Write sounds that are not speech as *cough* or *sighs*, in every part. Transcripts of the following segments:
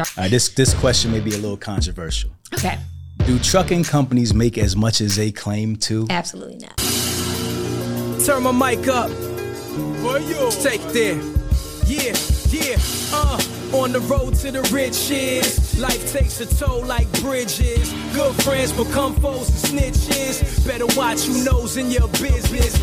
All right, this this question may be a little controversial. Okay. Do trucking companies make as much as they claim to? Absolutely not. Turn my mic up. Take there. Yeah, yeah, uh. On the road to the riches. Life takes a toll like bridges. Good friends become foes and snitches. Better watch who knows in your business.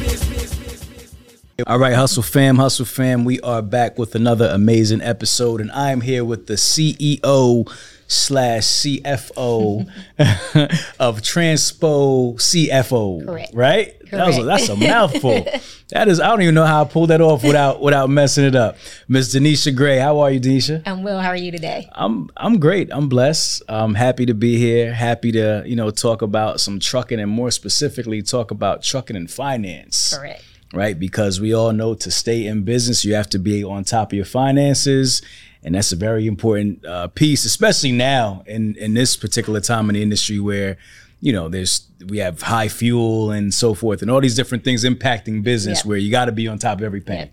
All right, Hustle fam, Hustle fam, we are back with another amazing episode, and I am here with the CEO slash CFO *laughs* of Transpo CFO. Correct. Right? That was a, Correct. that's a mouthful. *laughs* that is, I don't even know how I pulled that off without without messing it up. Miss Denisha Gray, how are you, Denisha? I'm well. How are you today? I'm I'm great. I'm blessed. I'm happy to be here. Happy to you know talk about some trucking and more specifically talk about trucking and finance Correct. Right? Because we all know to stay in business, you have to be on top of your finances. And that's a very important uh, piece, especially now in, in this particular time in the industry where, you know, there's we have high fuel and so forth and all these different things impacting business Yeah. where you got to be on top of everything.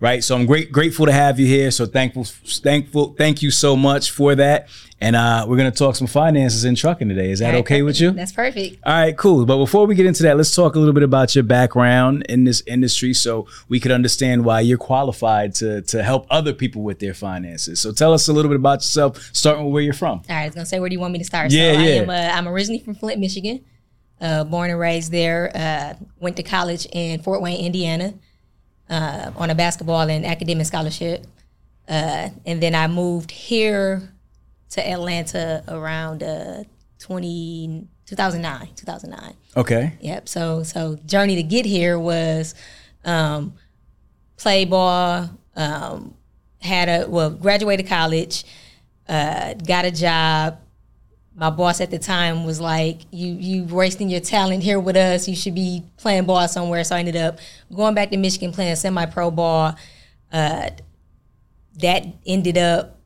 Right. So I'm great grateful to have you here. So thankful thankful thank you so much for that. And uh, we're gonna talk some finances in trucking today. Is that right, okay with you? That's perfect. All right, cool. But before we get into that, let's talk a little bit about your background in this industry so we could understand why you're qualified to, to help other people with their finances. So tell us a little bit about yourself, starting with where you're from. All right, I was gonna say, where do you want me to start? Yeah, so yeah. I am. Uh, I'm originally from Flint, Michigan. Uh, born and raised there. Uh, went to college in Fort Wayne, Indiana, uh, on a basketball and academic scholarship. Uh, and then I moved here to Atlanta around uh, 20, 2009. 2009. Okay. Yep. So so journey to get here was um, play ball. Um, had a well graduated college, uh, got a job. My boss at the time was like, "You you wasting your talent here with us. You should be playing ball somewhere." So I ended up going back to Michigan playing semi pro ball. Uh, that ended up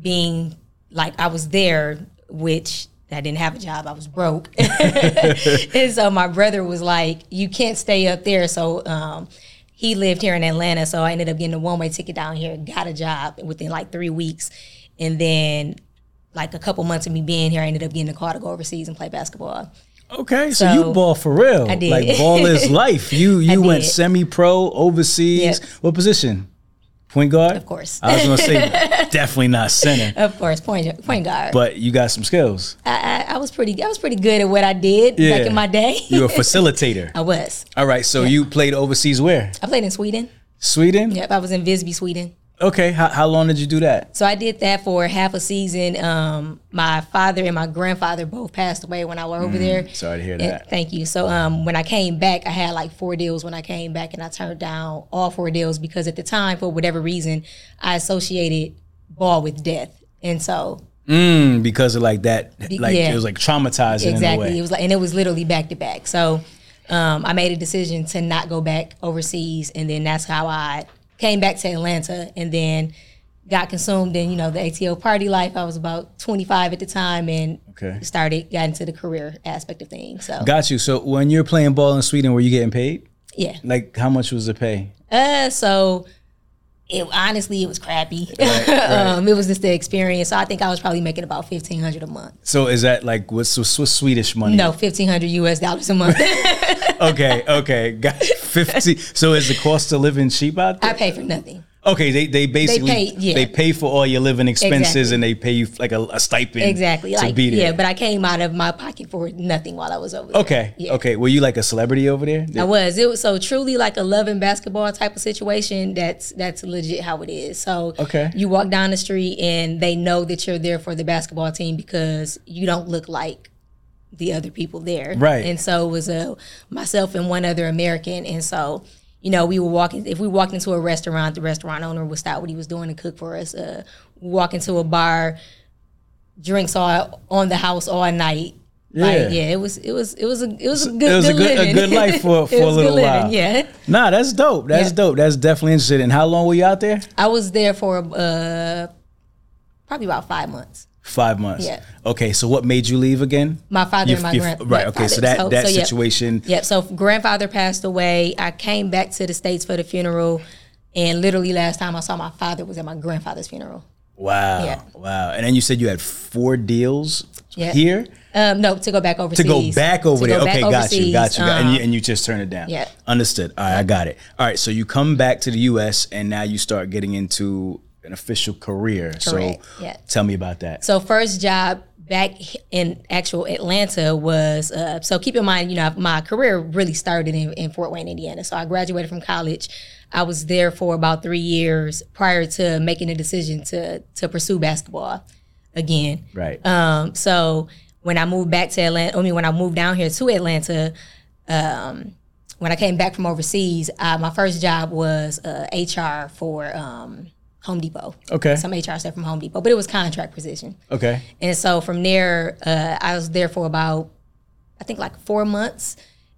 being like I was there, which I didn't have a job. I was broke, *laughs* and so my brother was like, "You can't stay up there." So um, he lived here in Atlanta, so I ended up getting a one way ticket down here. Got a job within like three weeks, and then like a couple months of me being here, I ended up getting a call to go overseas and play basketball. Okay. So, So, you ball for real. I did. Like ball is *laughs* life. You you went semi pro overseas. Yep. What position? Point guard? Of course. I was gonna say *laughs* definitely not center. Of course, point point guard. But you got some skills. I, I, I was pretty I was pretty good at what I did Yeah. back in my day. You're a *laughs* facilitator. I was. All right. So you played overseas where? I played in Sweden. Sweden? Yep, I was in Visby, Sweden. Okay. How, how long did you do that? So I did that for half a season. Um, my father and my grandfather both passed away when I was over there. Sorry to hear And- that. thank you. So um, when I came back, I had like four deals when I came back, and I turned down all four deals because at the time, for whatever reason, I associated ball with death, and so Mm, because of like that, like yeah. it was like traumatizing in a exactly it was like, and it was literally back to back. So um, I made a decision to not go back overseas, and then that's how I came back to Atlanta, and then got consumed in you know the ATL party life. I was about 25 at the time, and Okay. started got into the career aspect of things. So Got you. So when you're playing ball in Sweden, were you getting paid? yeah, Like how much was the pay? uh, so. It, honestly, it was crappy. *laughs* um, it was just the experience. So I think I was probably making about fifteen hundred a month. So is that like what's, what's Swedish money? No, fifteen hundred US dollars a month. *laughs* Okay. Okay. Got fifty. so is the cost of living cheap out there? I pay for nothing. Okay. They they basically pay- yeah. they pay for all your living expenses Exactly. and they pay you like a, a stipend. Exactly. To Like be there. yeah, but I came out of my pocket for nothing while I was over there. Okay. Yeah. Okay. Were you like a celebrity over there? I was. It was so truly like a love and basketball type of situation. That's that's legit how it is. So Okay. you walk down the street and they know that you're there for the basketball team because you don't look like the other people there. Right. And so it was uh, myself and one other American. And so, you know, we were walking, if we walked into a restaurant, the restaurant owner would stop what he was doing and cook for us. Uh, walk into a bar, drinks all on the house all night. Yeah. Like, yeah, it was it was it was a it was a good it was a good good, a good life for, *laughs* for a little good while. Yeah. Nah, that's dope. That's Yeah. dope. That's definitely interesting. And how long were you out there? I was there for uh probably about five months. Five months. Yeah. Okay, so what made you leave again? My father Your- and my your- grand right. Okay, so that grandfather. that So- so, yeah. situation. Yep. So grandfather passed away. I came back to the states for the funeral, and literally last time I saw my father was at my grandfather's funeral. Wow. Yeah. Wow. And then you said you had four deals Yeah. here Um, no, to go back overseas. to go back over To there. go back okay, got you, overseas, got you, got- and um, you, and you just turn it down. yeah. Understood. All right, I got it. All right, so you come back to the U.S. and now you start getting into an official career. Correct, So yeah. tell me about that. So first job back in actual Atlanta was uh, so keep in mind you know my career really started in, in Fort Wayne, Indiana. So I graduated from college. I was there for about three years prior to making a decision to to pursue basketball again. Right. Um, so when I moved back to Atlanta, I mean when I moved down here to Atlanta, um, when I came back from overseas, uh, my first job was uh, HR for um, Home Depot. Okay. Some HR stuff from Home Depot, but it was contract position. okay. And so from there, uh, I was there for about, I think like four months.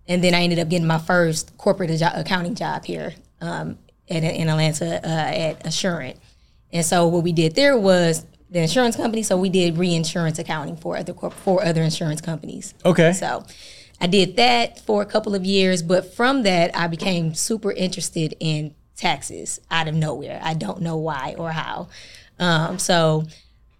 And then I ended up getting my first corporate accounting job here um, in, in Atlanta uh, at Assurant. And so what we did there was the insurance company. So we did reinsurance accounting for other corp- for other insurance companies. Okay. So I did that for a couple of years, but from that I became super interested in taxes out of nowhere. I don't know why or how. Um, so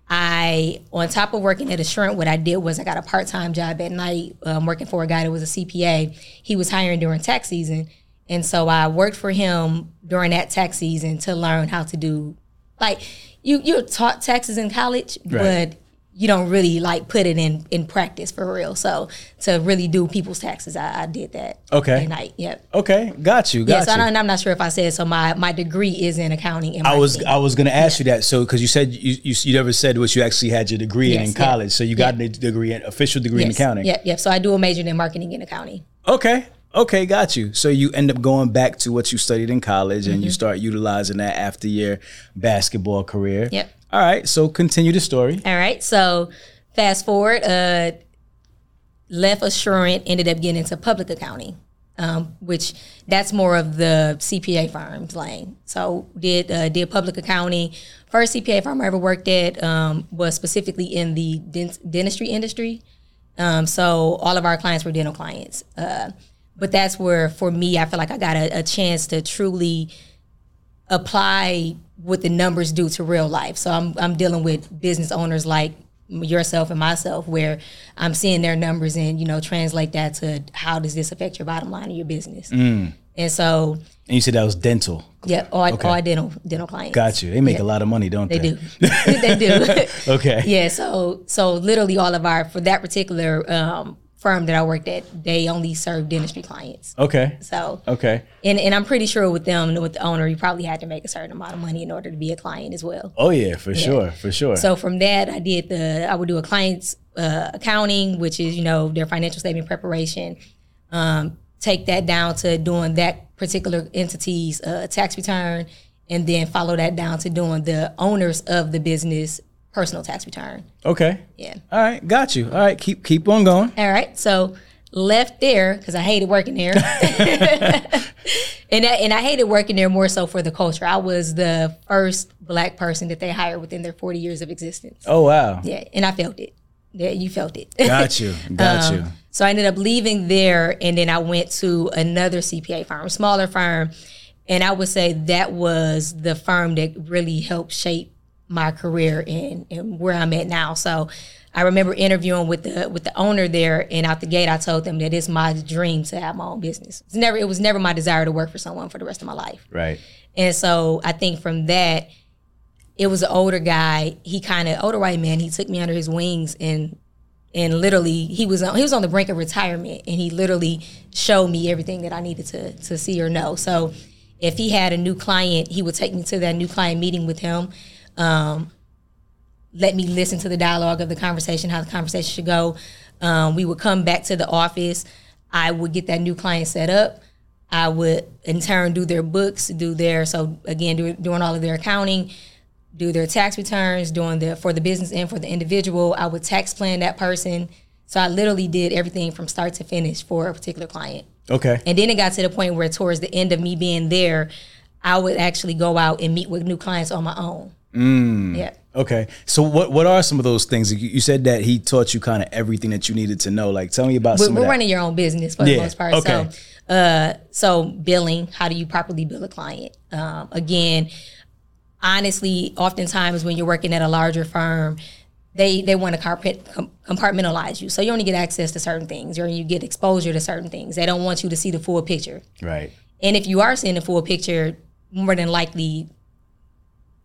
I, on top of working at Assurant, what I did was I got a part time job at night um, working for a guy that was a CPA. He was hiring during tax season. And so I worked for him during that tax season to learn how to do, like, you, you're taught taxes in college, Right. but you don't really like put it in, in practice for real. So to really do people's taxes, I, I did that Okay. at night. Yep. Okay. Got you. Got Yeah, so I you. don't, I'm not sure if I said so. My my degree is in accounting and I was. I was gonna ask you that so because you said you, you you never said what you actually had your degree in Yes, in yeah. college so you got Yeah. a degree in official degree in Yes. accounting Yep, yep. So I do a major in marketing and accounting. okay okay got you so you end up going back to what you studied in college and Mm-hmm. you start utilizing that after your basketball career Yep. All right so continue the story All right. So fast forward, uh, left Assurant, ended up getting into public accounting, um, which that's more of the CPA firms lane. So did uh, did public accounting. First CPA firm I ever worked at um, was specifically in the dent- dentistry industry. Um, so all of our clients were dental clients. Uh, but that's where, for me, I feel like I got a, a chance to truly apply what the numbers do to real life. So I'm I'm dealing with business owners like yourself and myself where I'm seeing their numbers and you know translate that to how does this affect your bottom line of your business. Mm. And so and you said that was dental yeah, all, all dental dental clients. got you they make Yeah. a lot of money don't they They do. *laughs* they do. okay *laughs* Yeah, so so literally all of our for that particular um, firm that I worked at, they only serve dentistry clients. okay So okay and, and I'm pretty sure with them with the owner, you probably had to make a certain amount of money in order to be a client as well. oh yeah for sure for sure So from that, I did the I would do a client's uh, accounting, which is you know their financial statement preparation. Um, take that down to doing that particular entity's uh, tax return, and then follow that down to doing the owners of the business personal tax return. okay Yeah. all right got you all right keep keep on going All right. So left there because I hated working there, *laughs* and I, and I hated working there more so for the culture. I was the first black person that they hired within their 40 years of existence. oh wow Yeah, and I felt it. Yeah, you felt it. got you *laughs* got um, you So I ended up leaving there, and then I went to another CPA firm, smaller firm, and I would say that was the firm that really helped shape my career and, and where I'm at now. So I remember interviewing with the with the owner there, and out the gate, I told them that it's my dream to have my own business. It's never it was never my desire to work for someone for the rest of my life. right And so I think from that, it was an older guy. He kind of older white man. He took me under his wings and and literally he was on he was on the brink of retirement and he literally showed me everything that I needed to to see or know. So if he had a new client, he would take me to that new client meeting with him. Um, let me listen to the dialogue of the conversation, how the conversation should go. Um, we would come back to the office. I would get that new client set up. I would in turn do their books, do their so again do, doing all of their accounting. do their tax returns, doing the for the business and for the individual. I would tax plan that person. So I literally did everything from start to finish for a particular client. Okay. And then it got to the point where towards the end of me being there, I would actually go out and meet with new clients on my own. Mm. Yeah. Okay. So what what are some of those things? You you said that he taught you kind of everything that you needed to know. Like tell me about We're, some we're of that. running your own business for Yeah, the most part. okay. So, uh, so billing, how do you properly bill a client? Um, again, honestly, oftentimes when you're working at a larger firm, they they want to compartmentalize you, so you only get access to certain things, or you get exposure to certain things. They don't want you to see the full picture. Right. And if you are seeing the full picture, more than likely,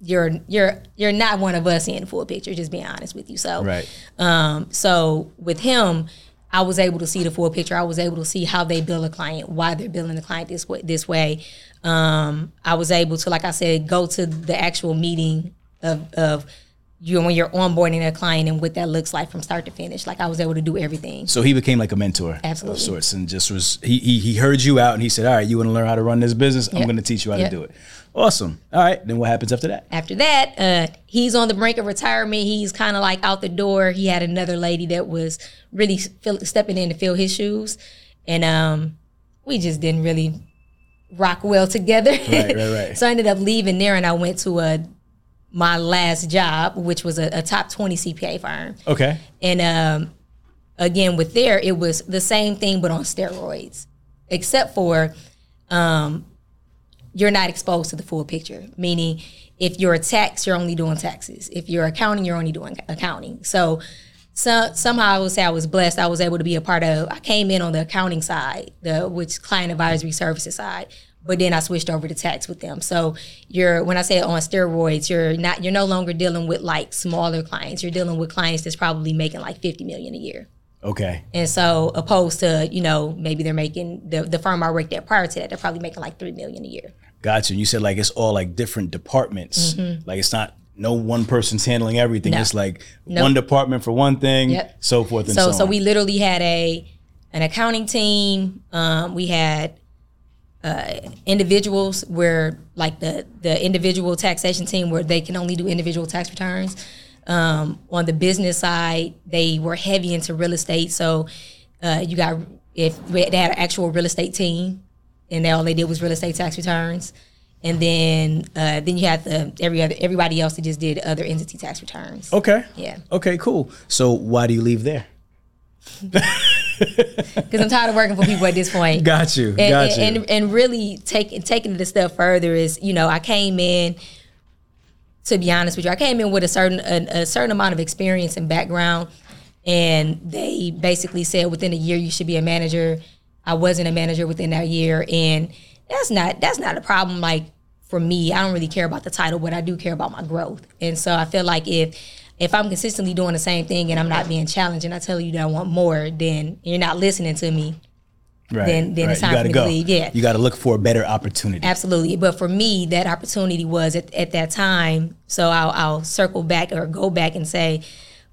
you're you're you're not one of us in the full picture. Just being honest with you. So Right. um, so with him, I was able to see the full picture. I was able to see how they bill a client, why they're billing the client this way. This way, um, I was able to, like I said, go to the actual meeting of of you when you're onboarding a client and what that looks like from start to finish. Like I was able to do everything. So he became like a mentor Absolutely. of sorts and just was he, he he heard you out and he said, All right, you want to learn how to run this business? I'm gonna teach you how Yep. to do it. Awesome. All right. Then what happens after that? After that, uh, he's on the brink of retirement. He's kind of like out the door. He had another lady that was really fill, stepping in to fill his shoes, and um, we just didn't really rock well together. Right, right, right. *laughs* so I ended up leaving there, and I went to a my last job, which was a, a top twenty CPA firm. Okay. And um, again, with there, it was the same thing, but on steroids, except for um, you're not exposed to the full picture. Meaning, if you're a tax, you're only doing taxes. If you're accounting, you're only doing accounting. So, so somehow I would say I was blessed. I was able to be a part of. I came in on the accounting side, the which client advisory services side. But then I switched over to tax with them. So you're when I say on steroids, you're not you're no longer dealing with like smaller clients. You're dealing with clients that's probably making like 50 million a year. Okay. And so opposed to, you know, maybe they're making the, the firm I worked at prior to that, they're probably making like three million a year. Gotcha. And you said like it's all like different departments. Like it's not no one person's handling everything. Mm-hmm. No. It's like Nope. one department for one thing, Yep. so forth and so, So on. so we literally had a an accounting team. Um, we had uh, individuals where like the the individual taxation team where they can only do individual tax returns. Um, on the business side, they were heavy into real estate. So uh, you got if they had an actual real estate team, and they, all they did was real estate tax returns. And then uh, then you had the every other everybody else that just did other entity tax returns. Okay. Yeah. Okay, cool. So why do you leave there? *laughs* *laughs* Because I'm tired of working for people at this point. Got you. and, Got you. and, and and really taking taking it a step further is you know I came in to be honest with you I came in with a certain a, a certain amount of experience and background and they basically said within a year you should be a manager I wasn't a manager within that year and that's not that's not a problem like for me I don't really care about the title but I do care about my growth and so I feel like if if I'm consistently doing the same thing and I'm not being challenged and I tell you that I want more then you're not listening to me right. then- then it's time for me to leave, yeah. You got to look for a better opportunity. Absolutely. But for me, that opportunity was at, at that time. So I'll, I'll circle back or go back and say,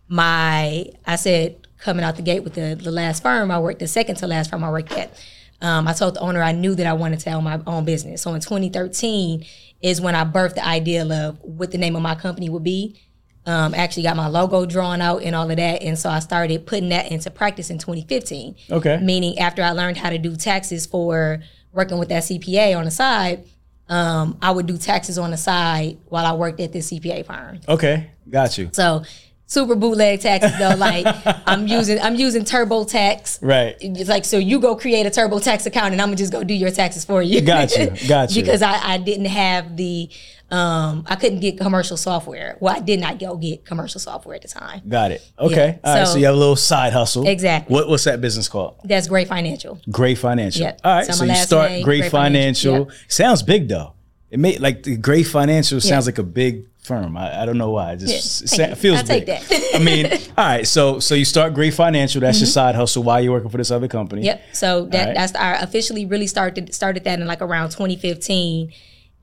my, I said, coming out the gate with the, the last firm I worked, the second to last firm I worked at, um, I told the owner I knew that I wanted to own my own business. So in 2013 is when I birthed the idea of what the name of my company would be. Um, actually got my logo drawn out and all of that. And so I started putting that into practice in 2015 Okay. meaning after I learned how to do taxes for working with that CPA on the side, um, I would do taxes on the side while I worked at this CPA firm. Okay. Got you. So super bootleg taxes though, like *laughs* I'm using I'm using TurboTax. Right. It's like so you go create a TurboTax account and I'm gonna just go do your taxes for you. Got you, got *laughs* you. because I, I didn't have the um, I couldn't get commercial software. Well, I did not go get commercial software at the time. Got it. Okay. Yeah. All right. So So- you have a little side hustle. Exactly. What, what's that business called? That's great financial. Great Financial. Yep. All right. So So, you start name, Gray, Gray Financial. Financial. Sounds big though. It may like the Gray Financial sounds Yeah. like a big firm. I, I don't know why. It just Yeah. sa- feels I'll take big. that. I mean, *laughs* all right. So so you start Great Financial. That's your side hustle while you're working for this other company. Mm-hmm. Yep. So that right. that's I officially really started started that in like around 2015,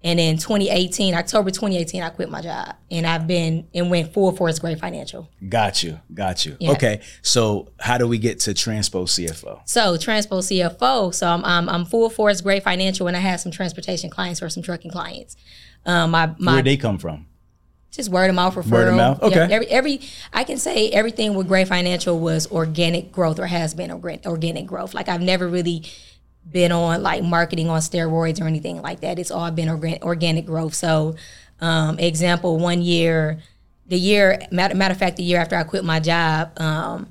and in 2018, October 2018, I quit my job, and I've been and went full force Gray Financial. Got you. Got you. Yeah. Okay. So how do we get to Transpo CFO? So Transpo CFO. So I'm I'm, I'm full force Gray Financial, and I have some transportation clients or some trucking clients. Um, my my Where'd they come from? just word of mouth referral. Word of mouth, okay. Yeah, every every I can say everything with Gray Financial was organic growth or has been organ- organic growth. Like I've never really been on like marketing on steroids or anything like that. It's all been organ- organic growth. So, um, example, one year, the year matter, matter of fact, the year after I quit my job, um,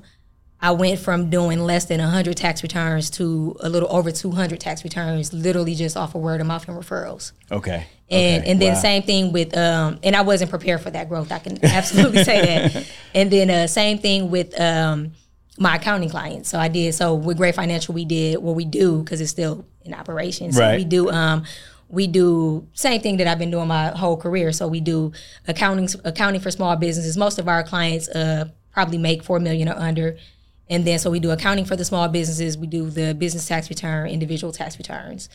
I went from doing less than 100 tax returns to a little over 200 tax returns, literally just off of word of mouth and referrals. Okay. And okay. and then Wow. same thing with um and I wasn't prepared for that growth. I can absolutely say that. *laughs* And then uh, same thing with um my accounting clients. So I did so with Gray Financial we did what we do because it's still in operation. So Right. we do um we do same thing that I've been doing my whole career. So we do accounting accounting for small businesses. Most of our clients uh probably make 4 million or under. And then so we do accounting for the small businesses, we do the business tax return, individual tax returns.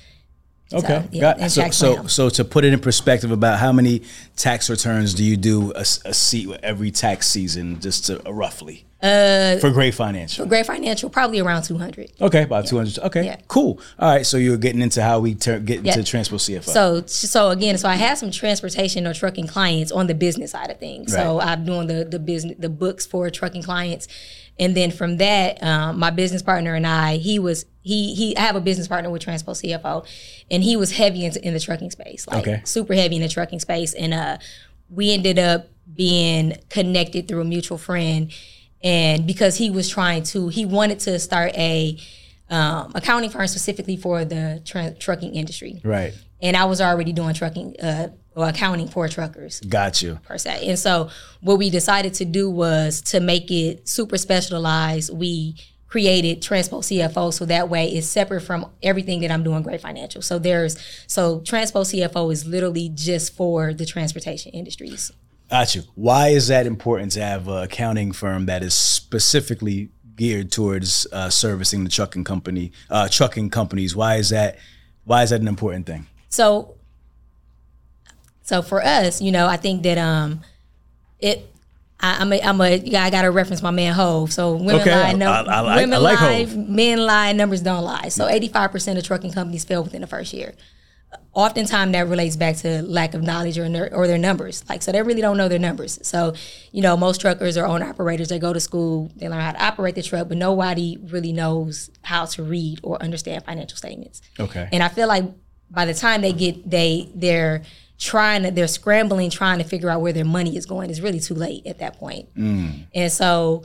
Okay. yeah, Got- and so, so, so to put it in perspective about how many tax returns do you do a, a every tax season, just to, uh, roughly? Uh, for Gray Financial. For Gray Financial, probably around 200. Okay, about 200. Okay, Yeah. cool. All right, so you're getting into how we turn get into Yeah. Transpo CFO. So, so again, so I had some transportation or trucking clients on the business side of things. So I'm doing the the business the books for trucking clients, and then from that, um, my business partner and I, he was he he I have a business partner with Transpo CFO, and he was heavy in, in the trucking space, like Okay. super heavy in the trucking space, and uh, we ended up being connected through a mutual friend, and because he was trying to, he wanted to start a um, accounting firm specifically for the tra- trucking industry right. and I was already doing trucking uh, or accounting for truckers Got you. per se. And so what we decided to do was to make it super specialized. We created Transpo CFO so that way it's separate from everything that I'm doing Gray Financial. So there's so Transpo CFO is literally just for the transportation industries. Got you. Why is that important to have an accounting firm that is specifically geared towards uh, servicing the trucking company, uh, trucking companies? Why is that? Why is that an important thing? So, so for us, you know, I think that um, it. I, I'm a, I'm a, yeah, I got to reference my man Hov. So women Okay, lie, no, I- I women I like lie, Hov. men lie, numbers don't lie. So 85 percent of trucking companies fail within the first year. Oftentimes that relates back to lack of knowledge or or their numbers. Like so, they really don't know their numbers. So, you know, most truckers are owner operators. They go to school, they learn how to operate the truck, but nobody really knows how to read or understand financial statements. Okay. And I feel like by the time they get they they're trying to they're scrambling trying to figure out where their money is going. It's really too late at that point. Mm. And so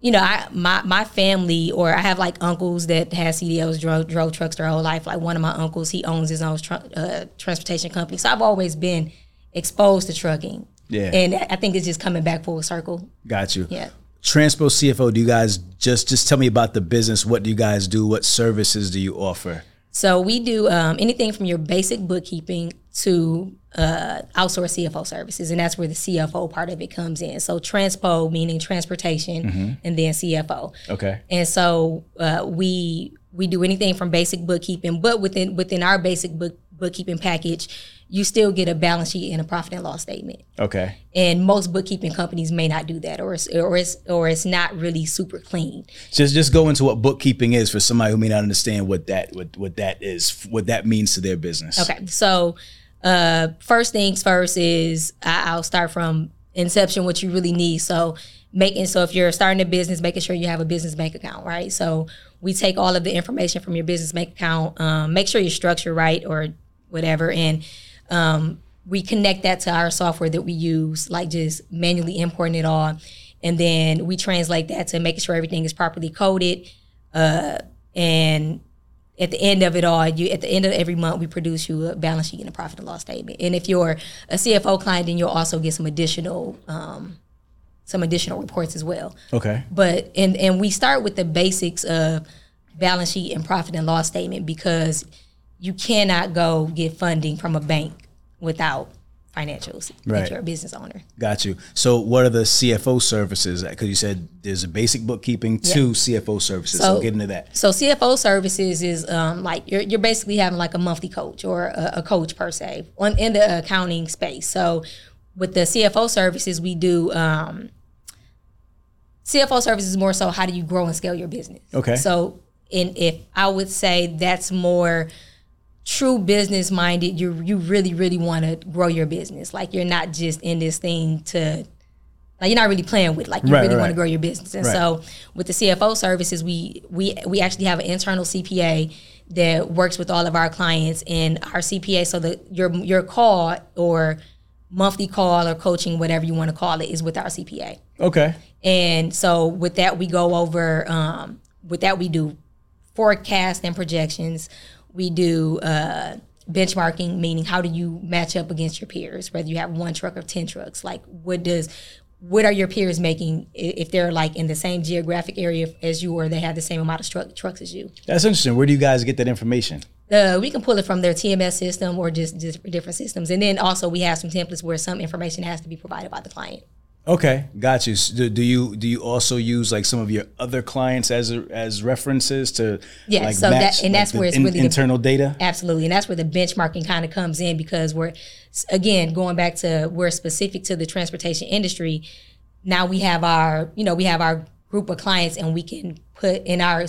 you know, I my my family or I have like uncles that have CDLs drove, drove trucks their whole life. Like one of my uncles, he owns his own tr- uh, transportation company. So I've always been exposed to trucking. Yeah. And I think it's just coming back full circle. Got you. Yeah. Transpo CFO, do you guys just just tell me about the business? What do you guys do? What services do you offer? So we do um, anything from your basic bookkeeping to uh, outsource CFO services, and that's where the CFO part of it comes in. So transpo meaning transportation, and then CFO. Okay. And so uh, we we do anything from basic bookkeeping, but within within our basic book bookkeeping package, you still get a balance sheet and a profit and loss statement. Okay. And most bookkeeping companies may not do that, or it's, or it's or it's not really super clean. Just just go into what bookkeeping is for somebody who may not understand what that what, what that is, what that means to their business. Okay, so uh, first things first is I, I'll start from inception. What you really need. So making so if you're starting a business, making sure you have a business bank account, right? So we take all of the information from your business bank account, um, make sure your structure right or whatever, and um, we connect that to our software that we use, like just manually importing it all, and then we translate that to making sure everything is properly coded, uh, and at the end of it all, you at the end of every month, we produce you a balance sheet and a profit and loss statement. And if you're a CFO client, then you'll also get some additional um, some additional reports as well. Okay. But and and we start with the basics of balance sheet and profit and loss statement because you cannot go get funding from a bank without financials Right. if you're a business owner. Got you. So, what are the CFO services? Because you said there's a basic bookkeeping to CFO services. So, So- get into that. So CFO services is um, like you're, you're basically having like a monthly coach or a, a coach per se on in the accounting space. So with the CFO services, we do um, CFO services more so how do you grow and scale your business. Okay. So in if I would say that's more true business minded, you you really really want to grow your business. Like you're not just in this thing to like you're not really playing with. Like you Right, really right. want to grow your business. And Right. so with the CFO services, we we we actually have an internal CPA that works with all of our clients and our CPA. So that your your call or monthly call or coaching, whatever you want to call it, is with our CPA. Okay. And so with that, we go over, um, with that, we do forecast and projections. We do uh, benchmarking, meaning how do you match up against your peers, whether you have one truck or 10 trucks. Like, what does, what are your peers making if they're like in the same geographic area as you or they have the same amount of truck, trucks as you? That's interesting. Where do you guys get that information? Uh, we can pull it from their TMS system or just, just different systems. And then also we have some templates where some information has to be provided by the client. Okay, got you. So do, do you do you also use like some of your other clients as a, as references to Yeah, like so that- and that's where it's in- really the- internal data? Absolutely, and that's where the benchmarking kind of comes in because we're again going back to we're specific to the transportation industry. Now we have our you know we have our group of clients and we can put in our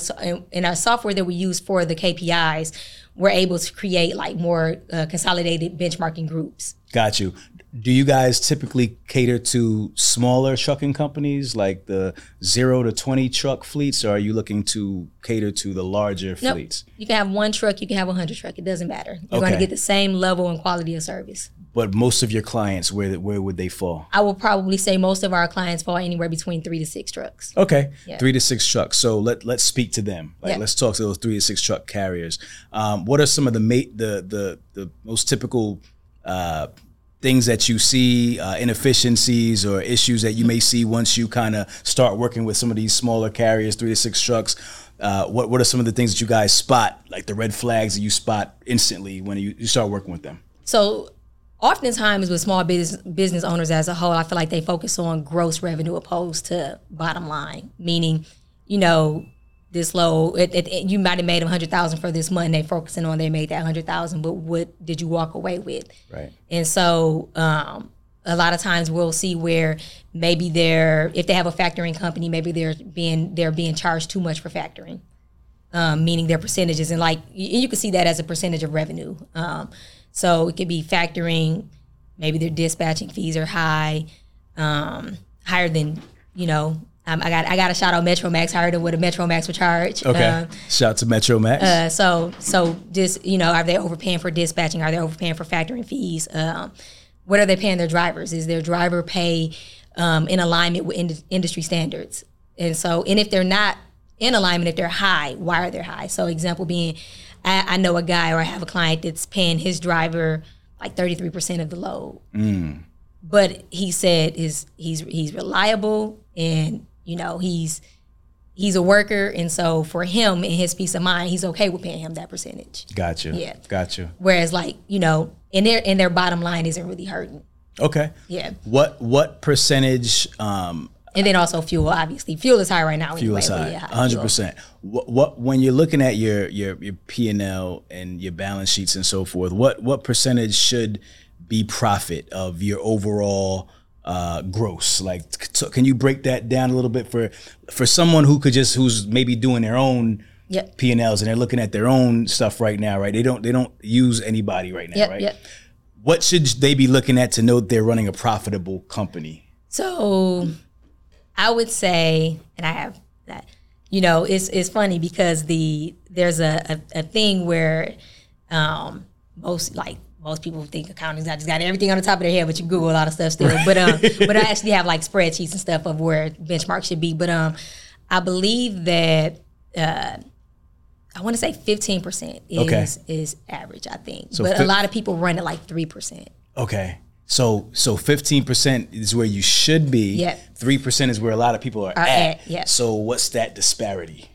in our software that we use for the KPIs. We're able to create like more uh, consolidated benchmarking groups. Got you. Do you guys typically cater to smaller trucking companies like the zero to twenty truck fleets, or are you looking to cater to the larger Nope. fleets? You can have one truck, you can have a hundred truck. It doesn't matter. You're going to get the same level and quality of service. But most of your clients, where where would they fall? I would probably say most of our clients fall anywhere between three to six trucks. Okay, Yeah. three to six trucks. So let let's speak to them. Like Yeah. let's talk to those three to six truck carriers. Um, what are some of the ma- the the the most typical uh, things that you see, uh, inefficiencies or issues that you may see once you kind of start working with some of these smaller carriers, three to six trucks? Uh, what what are some of the things that you guys spot, like the red flags that you spot instantly when you, you start working with them? So oftentimes with small business business owners as a whole, I feel like they focus on gross revenue opposed to bottom line. Meaning, you know, this low, it, it, you might have made a hundred thousand for this month. and They focusing on they made that hundred thousand, but what did you walk away with? Right. And so um, a lot of times we'll see where maybe they're if they have a factoring company, maybe they're being they're being charged too much for factoring, um, meaning their percentages, and like you, you can see that as a percentage of revenue. Um, so it could be factoring, maybe their dispatching fees are high, um, higher than you know. Um, I got I got a shout out Metro Max higher than what a Metro Max would charge. Okay. Um, Shout out to Metro Max. uh, so so just you know, are they overpaying for dispatching? Are they overpaying for factoring fees? Um, what are they paying their drivers? Is their driver pay um, in alignment with ind- industry standards? And so, and if they're not in alignment, if they're high, why are they high? So, example being, I, I know a guy or I have a client that's paying his driver like thirty three percent of the load, but he said is he's he's reliable and you know he's he's a worker, and so for him and his peace of mind, he's okay with paying him that percentage. gotcha yeah. gotcha. Whereas, like you know, and their and their bottom line isn't really hurting. Okay. Yeah, What what percentage um, and then also fuel. Obviously, fuel is high right now. fuel anyway, yeah, high hundred fuel. percent. What, what when you're looking at your your your P and L and your balance sheets and so forth, what what percentage should be profit of your overall uh, gross? Like, so can you break that down a little bit for for someone who could just who's maybe doing their own Yep. P and Ls and they're looking at their own stuff right now, right? They don't they don't use anybody right now, Yep, right? yep. What should they be looking at to know they're running a profitable company? So I would say, and I have that, you know, it's it's funny because the there's a, a, a thing where um, most like most people think accounting's not just got everything on the top of their head, but you Google a lot of stuff still. But um, but I actually have like spreadsheets and stuff of where benchmarks should be. But um, I believe that uh, I want to say fifteen percent is Okay. is average. I think, So but fif- a lot of people run it like three percent. Okay. So so fifteen percent is where you should be. Yeah. Three percent is where a lot of people are, Are at. at, yeah. So what's that disparity?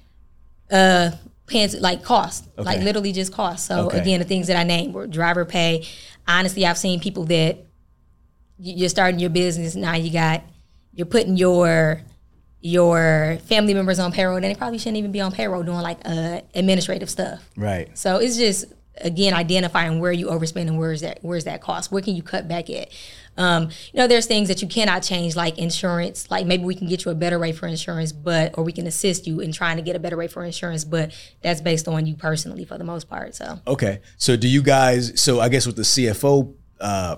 paying like cost, like literally just cost. So Okay. again, the things that I named were driver pay. Honestly, I've seen people that you're starting your business now. You got you're putting your your family members on payroll, and they probably shouldn't even be on payroll doing like uh, administrative stuff. Right. So it's just again identifying where you overspend and where's that where's that cost. Where can you cut back at? Um, you know, there's things that you cannot change, like insurance. Like maybe we can get you a better rate for insurance, but or we can assist you in trying to get a better rate for insurance, but that's based on you personally for the most part. So Okay. So do you guys? So I guess with the CFO uh,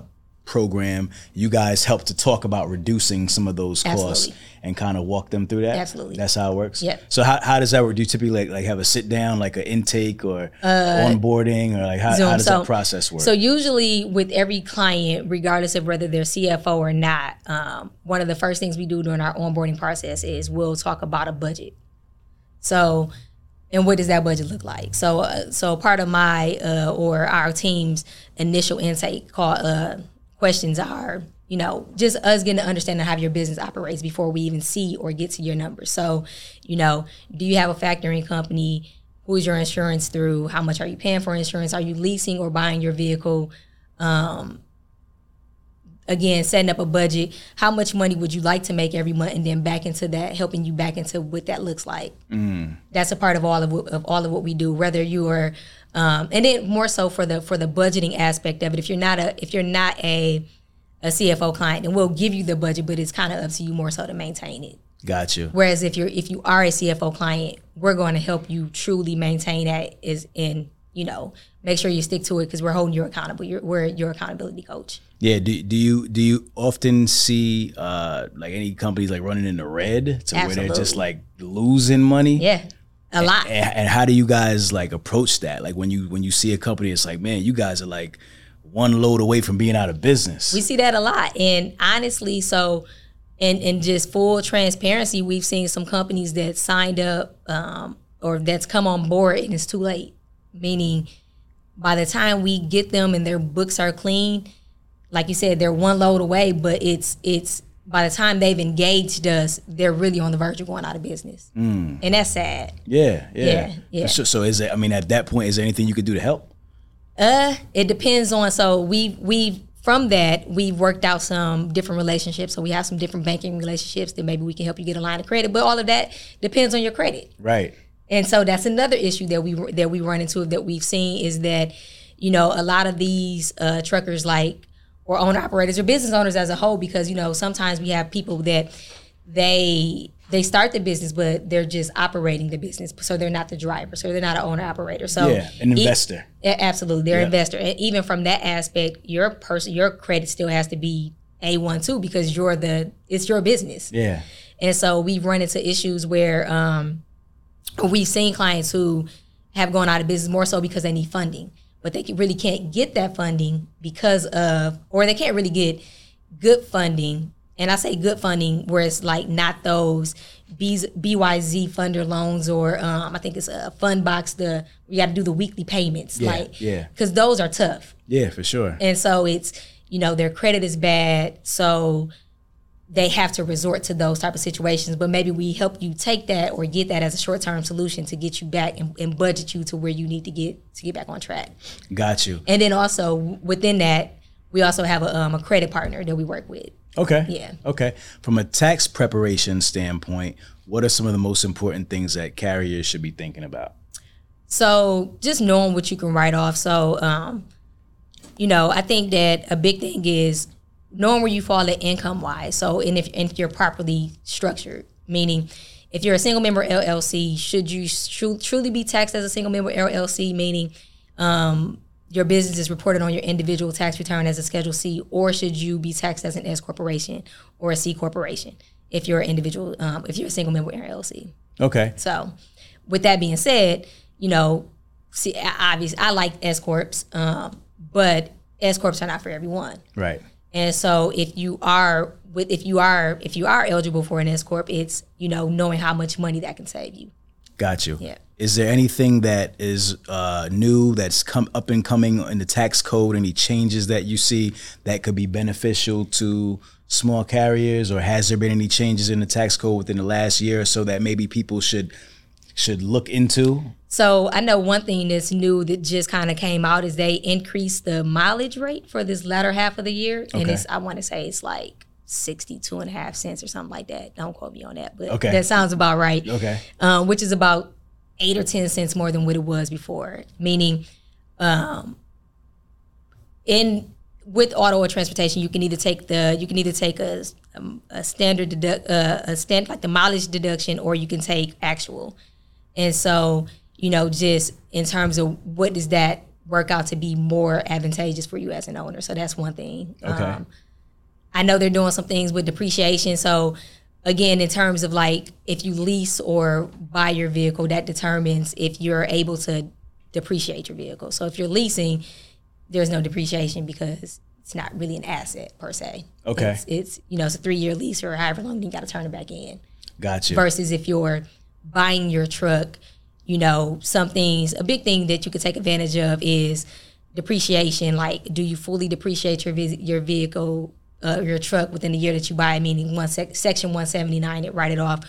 program, you guys help to talk about reducing some of those costs Absolutely. and kind of walk them through that. Absolutely. That's how it works. Yep. So how, how does that work? Do you typically like, like have a sit down, like an intake or onboarding, or like how, how does So- that process work? So usually with every client, regardless of whether they're CFO or not, um, one of the first things we do during our onboarding process is we'll talk about a budget. So, and what does that budget look like? So, uh, so part of my uh, or our team's initial intake call uh, questions are, you know, just us getting to understand how your business operates before we even see or get to your numbers. So, you know, do you have a factoring company? Who is your insurance through? How much are you paying for insurance? Are you leasing or buying your vehicle? Um, again setting up a budget how much money would you like to make every month and then back into that helping you back into what that looks like mm. that's a part of all of, what- of all of what we do whether you are um, and then more so for the for the budgeting aspect of it if you're not a if you're not a a CFO client then we'll give you the budget but it's kind of up to you more so to maintain it Got you. whereas if you're if you are a CFO client we're going to help you truly maintain that is in you know make sure you stick to it because we're holding you accountable you're, we're your accountability coach Yeah. Do, do you do you often see uh, like any companies like running in the red to where they're just like losing money? yeah a lot and, and how do you guys like approach that like when you when you see a company it's like man you guys are like one load away from being out of business We see that a lot. And honestly, so and and just full transparency, we've seen some companies that signed up um, or that's come on board and it's too late. Meaning by the time we get them and their books are clean, like you said, they're one load away, but it's it's by the time they've engaged us, they're really on the verge of going out of business. And that's sad. yeah yeah, Yeah, yeah. So, so is it i mean at that point is there anything you could do to help Uh, it depends on. So we we from that we've worked out some different relationships. So we have some different banking relationships that maybe we can help you get a line of credit. But all of that depends on your credit. right And so that's another issue that we that we run into that we've seen is that you know a lot of these uh, truckers like or owner operators or business owners as a whole because you know sometimes we have people that they they start the business but they're just operating the business. So they're not the driver. So they're not an owner operator. So yeah an e- investor. A- Absolutely, they're Yeah. an investor, and even from that aspect, your person, your credit still has to be a one too because you're the it's your business, yeah. And so we've run into issues where um, we've seen clients who have gone out of business more so because they need funding, but they really can't get that funding because of, or they can't really get good funding. And I say good funding where it's like not those B's, BYZ funder loans or um, I think it's a Fundbox. The you got to do the weekly payments, Yeah, like yeah. because those are tough. yeah for sure And so it's, you know, their credit is bad. So they have to resort to those type of situations. But maybe we help you take that or get that as a short term solution to get you back and, and budget you to where you need to get to get back on track. got you And then also within that, we also have a, um, a credit partner that we work with. okay Yeah. okay from a tax preparation standpoint what are some of the most important things that carriers should be thinking about So just knowing what you can write off. So, um, you know, I think that a big thing is knowing where you fall at income wise. So, and if, and if you're properly structured, meaning if you're a single member LLC, should you tru- truly be taxed as a single member LLC, meaning um, your business is reported on your individual tax return as a Schedule C, or should you be taxed as an S corporation or a C corporation if you're an individual, um, if you're a single member LLC? okay So, with that being said, you know, see, obviously, I like S corps, um, but S corps are not for everyone. right And so, if you are with, if you are, if you are eligible for an S corp, it's you know knowing how much money that can save you. Got you. Yeah. Is there anything that is uh, new that's come up and coming in the tax code? Any changes that you see that could be beneficial to small carriers, or has there been any changes in the tax code within the last year or so that maybe people should should look into? So I know one thing that's new that just kind of came out is they increased the mileage rate for this latter half of the year, and Okay. it's I want to say it's like 62 and a half cents or something like that. Don't quote me on that, but Okay. that sounds about right. Okay. um, which is about eight or ten cents more than what it was before. Meaning, um, in with auto or transportation, you can either take the you can either take a um, a standard deduct uh, a stand like the mileage deduction, or you can take actual. And so, you know, just in terms of what does that work out to be more advantageous for you as an owner? So that's one thing. Okay. Um, I know they're doing some things with depreciation. So again, in terms of like if you lease or buy your vehicle, that determines if you're able to depreciate your vehicle. So if you're leasing, there's no depreciation because it's not really an asset per se. Okay. It's, it's you know, it's a three year lease or however long you got to turn it back in. Gotcha. Versus if you're buying your truck, you know, some things, a big thing that you could take advantage of is depreciation. Like, do you fully depreciate your vis- your vehicle, uh, your truck within the year that you buy? it, Meaning, one sec- section one seventy nine, it write it off,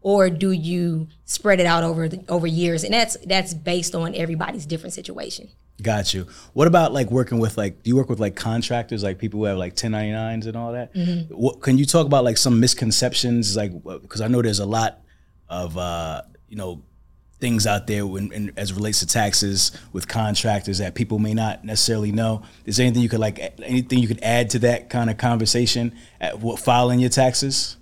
or do you spread it out over the, over years? And that's that's based on everybody's different situation. Got you. What about like working with like? Do you work with like contractors, like people who have like 1099s and all that? Mm-hmm. What, can you talk about like some misconceptions, like because I know there's a lot of uh, you know things out there when in, as it relates to taxes with contractors that people may not necessarily know. Is there anything you could like anything you could add to that kind of conversation at what, filing your taxes?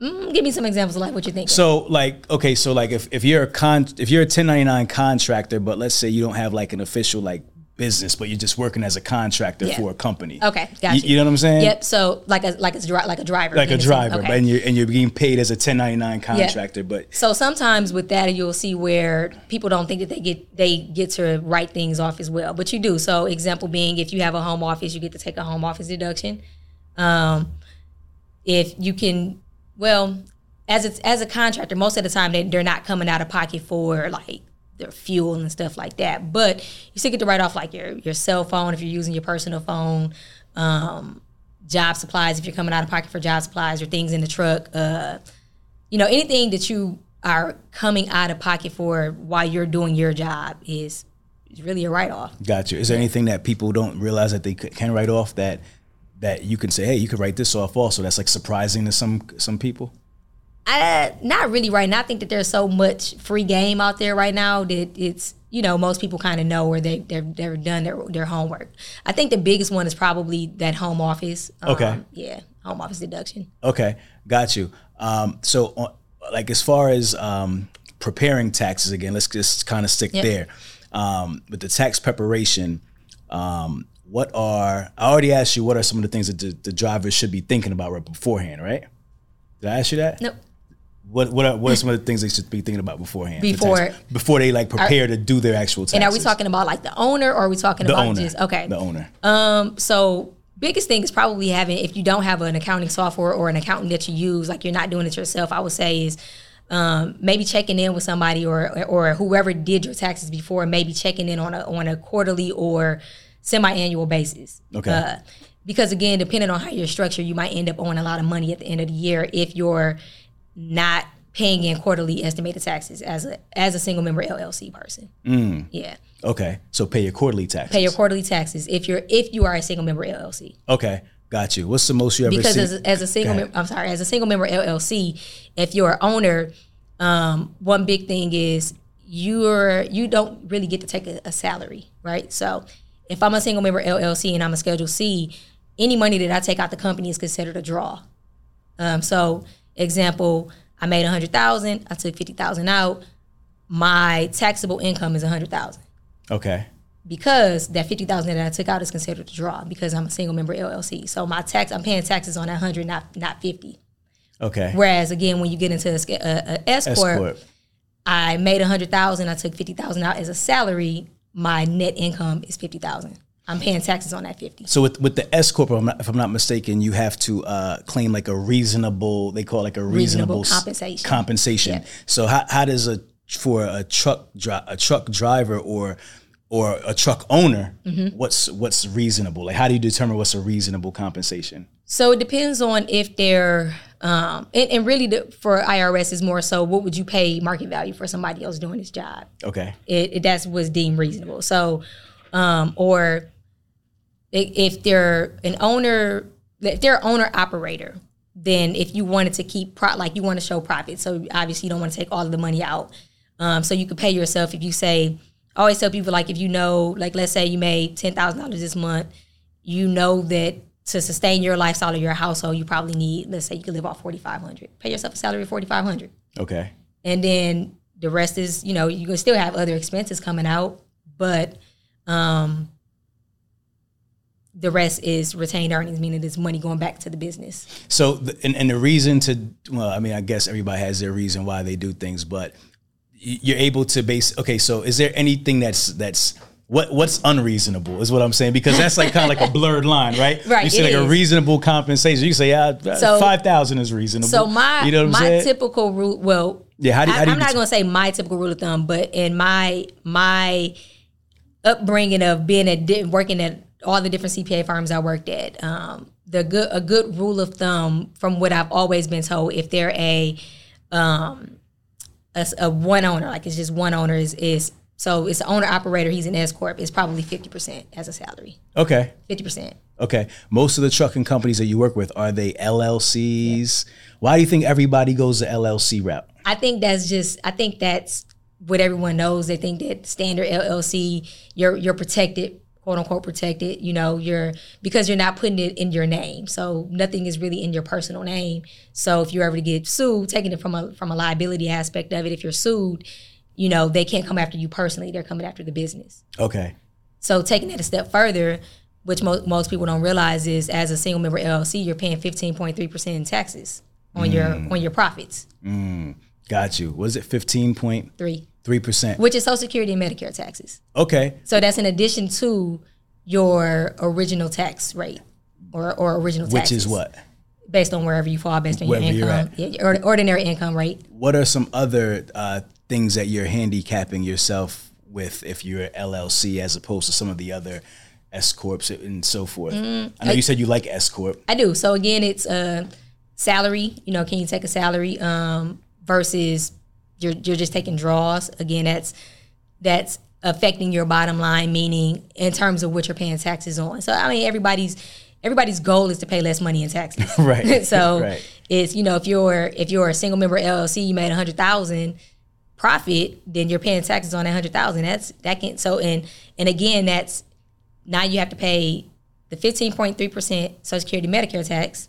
Mm, Give me some examples of like what you think. So like okay, so like if, if you're a con if you're a 1099 contractor, but let's say you don't have like an official like business, but you're just working as a contractor Yeah. for a company. okay, got You, you know what I'm saying? Yep. So like a like a dri- like a driver. Like a driver, Okay. but and you're and you're being paid as a 1099 contractor, but So sometimes with that, you'll see where people don't think that they get they get to write things off as well, but you do. So example being, if you have a home office, you get to take a home office deduction. Um, if you can, well, as a, as a contractor, most of the time they, they're not coming out of pocket for like their fuel and stuff like that. But you still get to write off like your your cell phone if you're using your personal phone. Um, job supplies if you're coming out of pocket for job supplies or things in the truck. Uh, you know, anything that you are coming out of pocket for while you're doing your job is, is really a write off. Gotcha. Is there anything that people don't realize that they can write off that that you can say, hey, you could write this off also? That's like surprising to some some people. I, not really right now. I think that there's so much free game out there right now that it's you know most people kind of know where they they've, they've done their their homework. I think the biggest one is probably that home office. Um, Okay. Yeah, home office deduction. Okay, got you. Um, so, uh, like as far as um, preparing taxes again, let's just kind of stick Yep. there. Um, with the tax preparation, um, what are I already asked you? What are some of the things that the, the drivers should be thinking about right beforehand? Right? Did I ask you that? Nope. What what are, what are some of the things they should be thinking about beforehand? Before- before they like prepare to do their actual taxes. And are we talking about like the owner or are we talking the about owner? just okay? the owner. Um, so biggest thing is probably having if you don't have an accounting software or an accountant that you use, like you're not doing it yourself, I would say is um, maybe checking in with somebody or or whoever did your taxes before, maybe checking in on a on a quarterly or semi-annual basis. Okay. Uh, because again, depending on how you're structured, you might end up owing a lot of money at the end of the year if you're not paying in quarterly estimated taxes as a as a single member LLC person. Yeah. Okay, so pay your quarterly taxes. Pay your quarterly taxes if you're if you are a single member LLC. okay, got you. What's the most you ever because as, as a single mem- I'm sorry, as a single member LLC, if you're an owner, um, one big thing is you're you don't really get to take a, a salary, right? So if I'm a single member LLC and I'm a Schedule C, any money that I take out the company is considered a draw. Um, so example, I made a hundred thousand, I took fifty thousand out. My taxable income is a hundred thousand okay. because that fifty thousand that I took out is considered a draw because I'm a single member LLC. So my tax, I'm paying taxes on that hundred, not not fifty. Okay. Whereas again, when you get into a, a, a S corp, S corp. I made a hundred thousand, I took fifty thousand out as a salary. My net income is fifty thousand. I'm paying taxes on that fifty. So with with the S corp, if I'm not, if I'm not mistaken, you have to uh, claim like a reasonable. They call it like a reasonable, Reasonable compensation. Compensation. Yeah. So how, how does a for a truck dri- a truck driver or or a truck owner, Mm-hmm. what's what's reasonable? Like how do you determine what's a reasonable compensation? So it depends on if they're Um, and, and really, the, for IRS is more so what would you pay market value for somebody else doing this job? Okay. It, it that's was deemed reasonable. So, um, or if they're an owner, if they're owner operator, then if you wanted to keep pro, like you want to show profit, so obviously you don't want to take all of the money out. Um, so you could pay yourself if you say. I always tell people like if you know, like let's say you made ten thousand dollars this month, you know that to sustain your lifestyle or your household, you probably need, let's say you could live off forty five hundred. Pay yourself a salary of forty five hundred Okay. and then the rest is you know you can still have other expenses coming out but um the rest is retained earnings meaning it's money going back to the business So, the, and, and the reason to, well, I mean, I guess everybody has their reason why they do things, but you're able to base. Okay, so is there anything that's that's what what's unreasonable is what I'm saying because that's like kind of like a *laughs* blurred line, right? Right, You say like a reasonable compensation. You say, yeah, uh, So- five thousand is reasonable. so my you know my saying? typical rule well Yeah, how do- how I, do I'm not to say my typical rule of thumb but in my my upbringing of being at working at all the different CPA firms I worked at, um, the good a good rule of thumb from what I've always been told, if they're a um, a, a one owner, like it's just one owner is is so it's owner operator. He's an S corp. It's probably fifty percent as a salary. okay, Fifty percent. okay. Most of the trucking companies that you work with are they LLCs? Why do you think everybody goes the LLC route? I think that's just I think that's what everyone knows. They think that standard LLC, you're you're protected, quote unquote protected. You know, you're because you're not putting it in your name. So nothing is really in your personal name. So if you're ever to get sued, taking it from a from a liability aspect of it, if you're sued, you know, they can't come after you personally. They're coming after the business. Okay, So taking that a step further, which mo- most people don't realize is as a single member LLC, you're paying 15.3% in taxes on your mm. on your profits. Mm. got you. Was it fifteen point Three. percent? which is Social Security and Medicare taxes. Okay, So that's in addition to your original tax rate or, or original tax which taxes. is what? Based on wherever you fall, based on your Wherever you're income, yeah, your ordinary income rate. what are some other uh, things that you're handicapping yourself with if you're LLC as opposed to some of the other S corps and so forth? Mm-hmm. I know you said you like S corp. I do. So again, it's a salary. You know, can you take a salary um, versus you're you're just taking draws? Again, that's that's affecting your bottom line, meaning in terms of what you're paying taxes on. So I mean, everybody's everybody's goal is to pay less money in taxes. *laughs* Right, *laughs* so *laughs* right. it's you know if you're if you're a single member LLC, you made a hundred thousand profit, then you're paying taxes on that hundred thousand. That's that can so and and again that's now you have to pay the fifteen point three percent Social Security Medicare tax,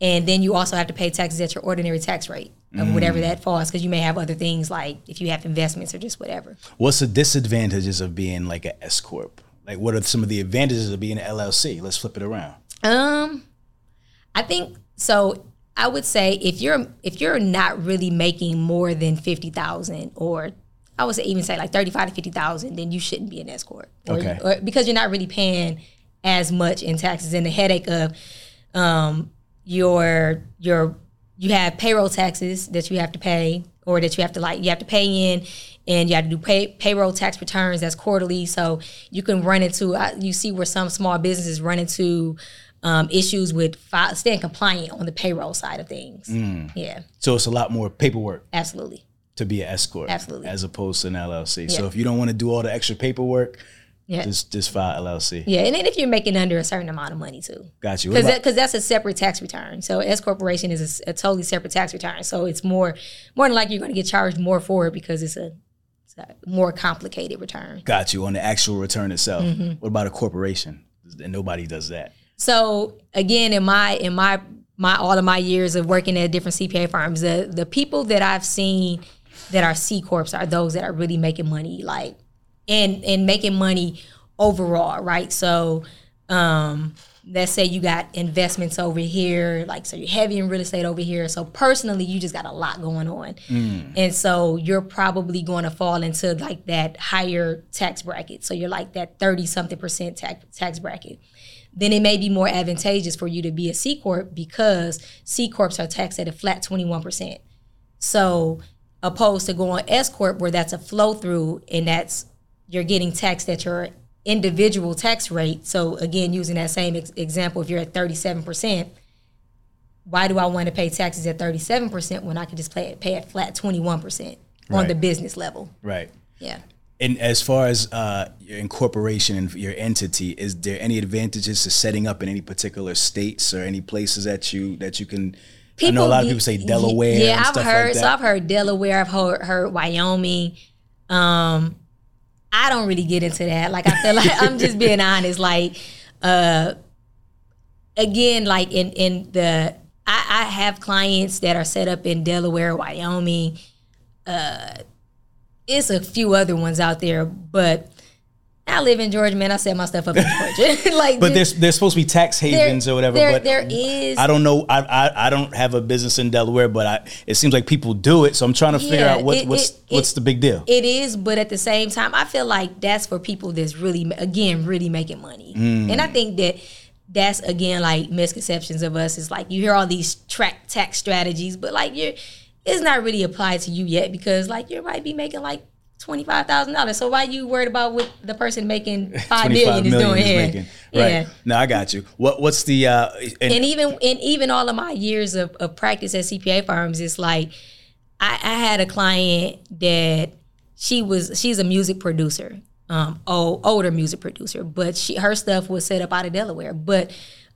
and then you also have to pay taxes at your ordinary tax rate of whatever that falls because you may have other things like if you have investments or just whatever. What's the disadvantages of being like an S corp? Like, what are some of the advantages of being an LLC? Let's flip it around. Um, I think so. I would say if you're if you're not really making more than fifty thousand, or I would say even say like thirty five to fifty thousand, then you shouldn't be an S corp. Okay. or because you're not really paying as much in taxes and the headache of um your your you have payroll taxes that you have to pay or that you have to like you have to pay in and you have to do pay, payroll tax returns that's quarterly. So you can run into you see where some small businesses run into um, issues with fi- staying compliant on the payroll side of things. Yeah. So it's a lot more paperwork absolutely. to be an S corp Absolutely. as opposed to an LLC. So if you don't want to do all the extra paperwork, yeah just just file LLC. yeah and then if you're making under a certain amount of money too Got you. Because that, cause that's a separate tax return. So S corporation is a totally separate tax return. So it's more more than likely you're going to get charged more for it because it's a, it's a more complicated return. Got you on the actual return itself. Mm-hmm. What about a corporation? And nobody does that. So again, in my in my my all of my years of working at different CPA firms, the the people that I've seen that are C corps are those that are really making money, like and and making money overall, right? So um let's say you got investments over here, like so you're heavy in real estate over here. So personally, you just got a lot going on. And so you're probably going to fall into like that higher tax bracket. So you're like that 30 something percent tax tax bracket then it may be more advantageous for you to be a C corp because C corps are taxed at a flat 21%. So opposed to going S corp where that's a flow through and that's you're getting taxed at your individual tax rate. So again, using that same ex- example, if you're at 37%, why do I want to pay taxes at 37% when I could just pay, pay it flat 21% on Right. the business level? Right. Yeah. And as far as uh, your incorporation and your entity, is there any advantages to setting up in any particular states or any places that you that you can? I know a lot of people say Delaware. Yeah, and I've stuff heard. Like that. So I've heard Delaware. I've heard, heard Wyoming. Um, I don't really get into that. Like I feel like I'm just being *laughs* honest. Like, uh, again, like in in the I, I have clients that are set up in Delaware, Wyoming. Uh, it's a few other ones out there, but I live in Georgia, man. I set my stuff up in *laughs* Georgia. *laughs* like, But there's there's supposed to be tax there- havens or whatever. There, but there is. I don't know. I, I I don't have a business in Delaware, but I it seems like people do it. So I'm trying to figure out what, it- what's it- what's the big deal. It is, but at the same time, I feel like that's for people that's really, again, really making money. Mm. And I think that that's again like misconceptions of us. Is like you hear all these track tax strategies, but like you're, it's not really applied to you yet because like you might be making like twenty five thousand dollars. So why you worried about what the person making *laughs* five 25 million is doing is here? making. Right. Yeah. No, I got you. What what's the uh and, and even and even all of my years of, of practice at CPA firms, it's like I, I had a client that she was she's a music producer, um, old, older music producer, but she her stuff was set up out of Delaware. But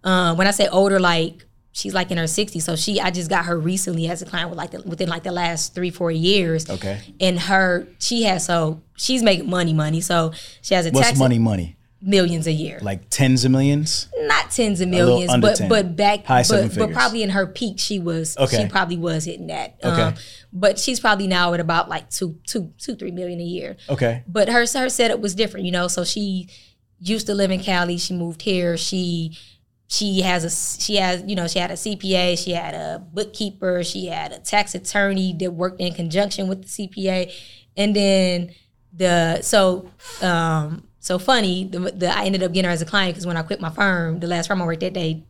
um, when I say older, like she's like in her 60s, so she I just got her recently as a client with like the, within like the last three four years. Okay. and her she has so she's making money money, so she has a what's tax money money? millions a year Like tens of millions? not tens of millions, but 10. but back, High but, but probably in her peak, she was Okay. she probably was hitting that. Okay. Um, but she's probably now at about like two two two three million a year. Okay. But her her setup was different, you know. So she used to live in Cali. She moved here. She she has a she has you know she had a CPA. She had a bookkeeper. She had a tax attorney that worked in conjunction with the CPA, and then the so um so funny the, the I ended up getting her as a client because when I quit my firm, the last firm I worked at, they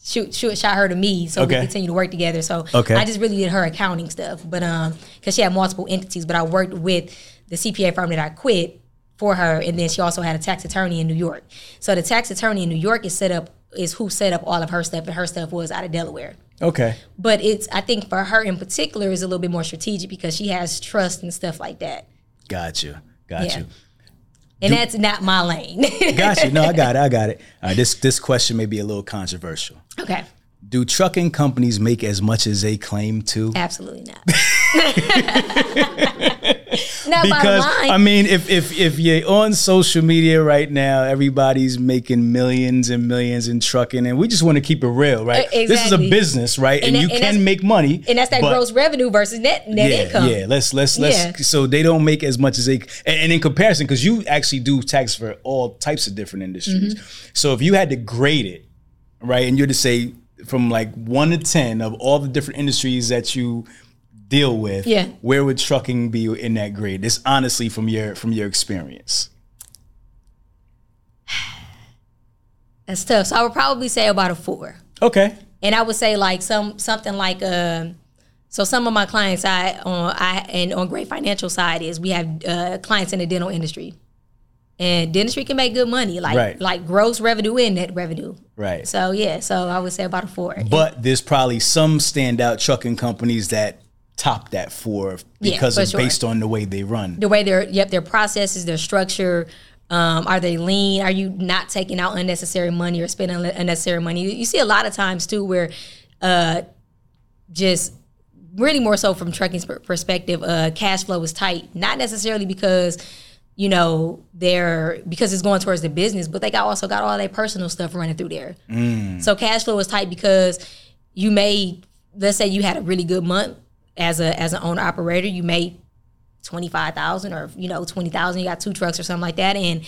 shoot, shoot shot her to me so Okay. we continue to work together. So Okay. I just really did her accounting stuff, but um because she had multiple entities, but I worked with the CPA firm that I quit for her, and then she also had a tax attorney in New York. So the tax attorney in New York is set up is who set up all of her stuff, and her stuff was out of Delaware. Okay. But it's I think for her in particular is a little bit more strategic because she has trust and stuff like that, Got you. Got Yeah. you. and that's not my lane. *laughs* Got you. No, I got it. I got it. *laughs* All right, this this question may be a little controversial. okay, Do trucking companies make as much as they claim to? absolutely not. *laughs* *laughs* not Because. I mean, if if if you're on social media right now, everybody's making millions and millions in trucking, and we just want to keep it real, right? E- This is a business, right? And, And you and can make money, and that's that but- gross revenue versus net net yeah, income. Yeah, let's let's let's. Yeah. So they don't make as much as they, and, and in comparison, because you actually do tax for all types of different industries. Mm-hmm. So if you had to grade it, right, and you're to say from like one to ten of all the different industries that you deal with, Yeah. where would trucking be in that grade? This honestly from your from your experience. *sighs* That's tough. So I would probably say about a four. Okay. and I would say like some something like um so some of my clients I on I and on Gray Financial side is we have uh, clients in the dental industry, and dentistry can make good money like Right. like gross revenue and net revenue. Right. So yeah, so I would say about a four. But there's probably some standout trucking companies that top that Yeah, because for of sure. based on the way they run. the way their yep their processes, their structure. Um, are they lean? Are you not taking out unnecessary money or spending unnecessary money? You, you see a lot of times too where uh, just really more so from trucking's perspective, uh, cash flow is tight. Not necessarily because you know they're because it's going towards the business, but they got also got all their personal stuff running through there. So cash flow is tight because you may let's say you had a really good month as a as an owner operator, you made twenty five thousand or you know twenty thousand. You got two trucks or something like that, and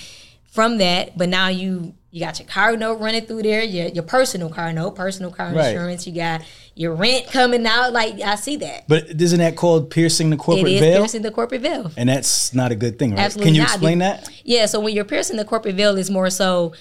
from that, but now you you got your car note running through there, your your personal car note, personal car Right. insurance. You got your rent coming out. Like I see that. But isn't that called piercing the corporate is veil? piercing the corporate veil. And that's not a good thing, right? Absolutely Can you not. explain that? Yeah, so when you're piercing the corporate veil, is more so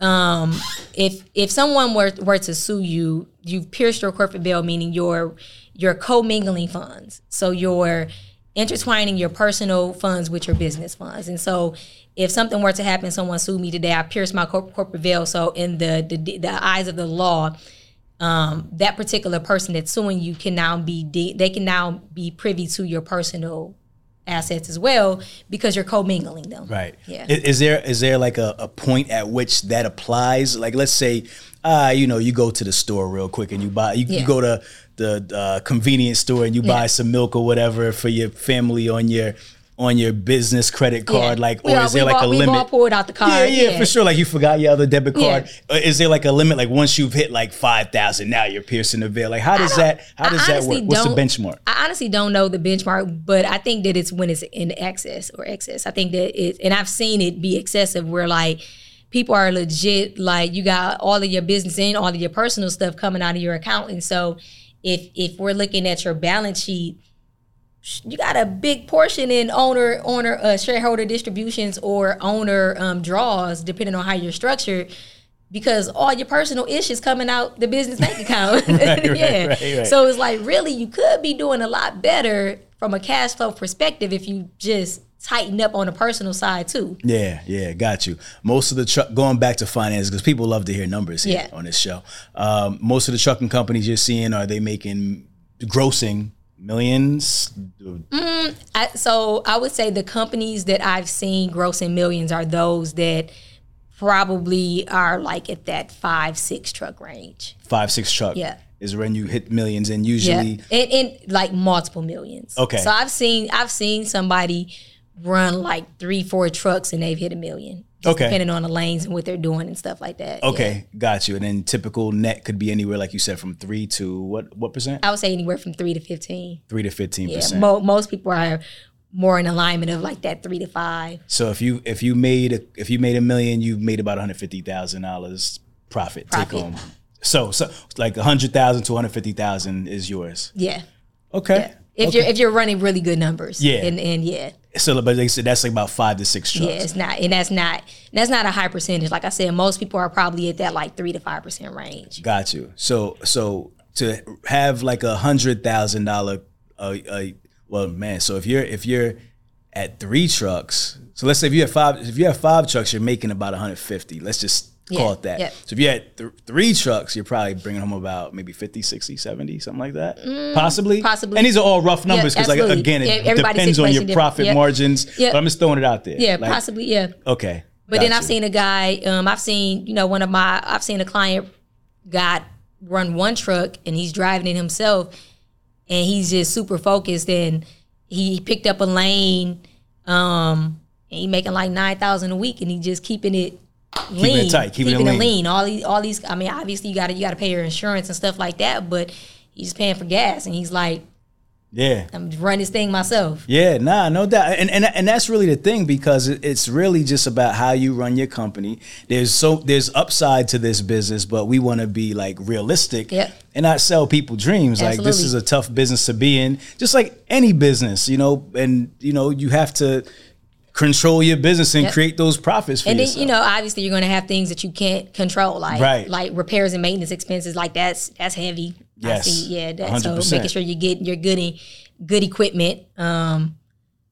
um, if if someone were were to sue you, you've pierced your corporate veil, meaning you're you're commingling funds. So you're intertwining your personal funds with your business funds. And so if something were to happen, someone sued me today, I pierced my corp- corporate veil. So in the the, the eyes of the law, um, that particular person that's suing you can now be de- they can now be privy to your personal assets as well because you're commingling them. Right. Yeah. Is, is there is there like a, a point at which that applies? Like, let's say, uh, you know, you go to the store real quick and you buy, you, Yeah. you go to the uh, convenience store and you buy some milk or whatever for your family on your on your business credit card. Yeah. Like, or all- is there like all- a we've limit? all pulled out the card, Yeah, yeah, yeah. for sure. Like you forgot your other debit card. Yeah. Uh, Is there like a limit? Like once you've hit like five thousand, now you're piercing the veil. Like how does that? How does that work? What's the benchmark? I honestly don't know the benchmark, but I think that it's when it's in excess or excess. I think that it, and I've seen it be excessive where like people are legit, like you got all of your business and all of your personal stuff coming out of your account. And so if if we're looking at your balance sheet, you got a big portion in owner owner uh, shareholder distributions or owner um, draws, depending on how you're structured. Because all your personal issues coming out the business bank *laughs* account, right, *laughs* yeah. right, right. So it's like really, you could be doing a lot better from a cash flow perspective if you just tighten up on the personal side too. Yeah, yeah, got you. Most of the truck going back to finance because people love to hear numbers here Yeah. on this show. Um, most of the trucking companies you're seeing are they making grossing millions? I, so I would say the companies that I've seen grossing millions are those that probably are like at that five six truck range. Five, six truck. Yeah. is when you hit millions, and Yeah, usually and, and like multiple millions. Okay. So I've seen I've seen somebody run like three four trucks and they've hit a million. Okay. Depending on the lanes and what they're doing and stuff like that. Yeah. okay, got you. And then typical net could be anywhere, like you said, from three to what? What percent? I would say anywhere from three to fifteen. Three to fifteen Yeah, percent. mo- most people are more in alignment of like that three to five. So if you if you made a, if you made a million, you made about one hundred fifty thousand dollars profit, take home. So so like a hundred thousand to one hundred fifty thousand is yours. Yeah. Okay. If okay. you're if you're running really good numbers. Yeah. And and yeah. So, but they said that's like about five to six trucks. Yeah, it's not and that's not that's not a high percentage. Like I said, most people are probably at that like three to five percent range. Got you. So, so to have like a hundred thousand dollar, uh, well, man. So if you're if you're at three trucks, so let's say if you have five, if you have five trucks, you're making about 150. Let's just call it that. yeah. So if you had th- three trucks, you're probably bringing home about maybe 50, 60, 70, something like that. possibly. Mm, possibly. And these are all rough numbers because, like, again, it Yeah, depends on your profit Yep. margins. But I'm just throwing it out there. Yeah, Like, possibly, yeah. Okay. But then Got I've seen a guy, um, I've seen, you know, one of my, I've seen a client got run one truck and he's driving it himself and he's just super focused and he picked up a lane um, and he making like 9000 a week and he just keeping it lean. it tight, keeping it it lean. lean. All these, all these, I mean, obviously you gotta, you gotta pay your insurance and stuff like that, but he's paying for gas and he's like, Yeah. I'm running this thing myself. Yeah, nah, no doubt, and and and that's really the thing because it's really just about how you run your company. There's so there's upside to this business, but we want to be like realistic Yep. and not sell people dreams. Like this is a tough business to be in, just like any business, you know. And you know you have to control your business and Yep. create those profits for And then you know, obviously, you're going to have things that you can't control, like Right. like repairs and maintenance expenses. Like that's that's heavy. Yes. I see. Yeah. That, so 100%. making sure you get your good good equipment. Um,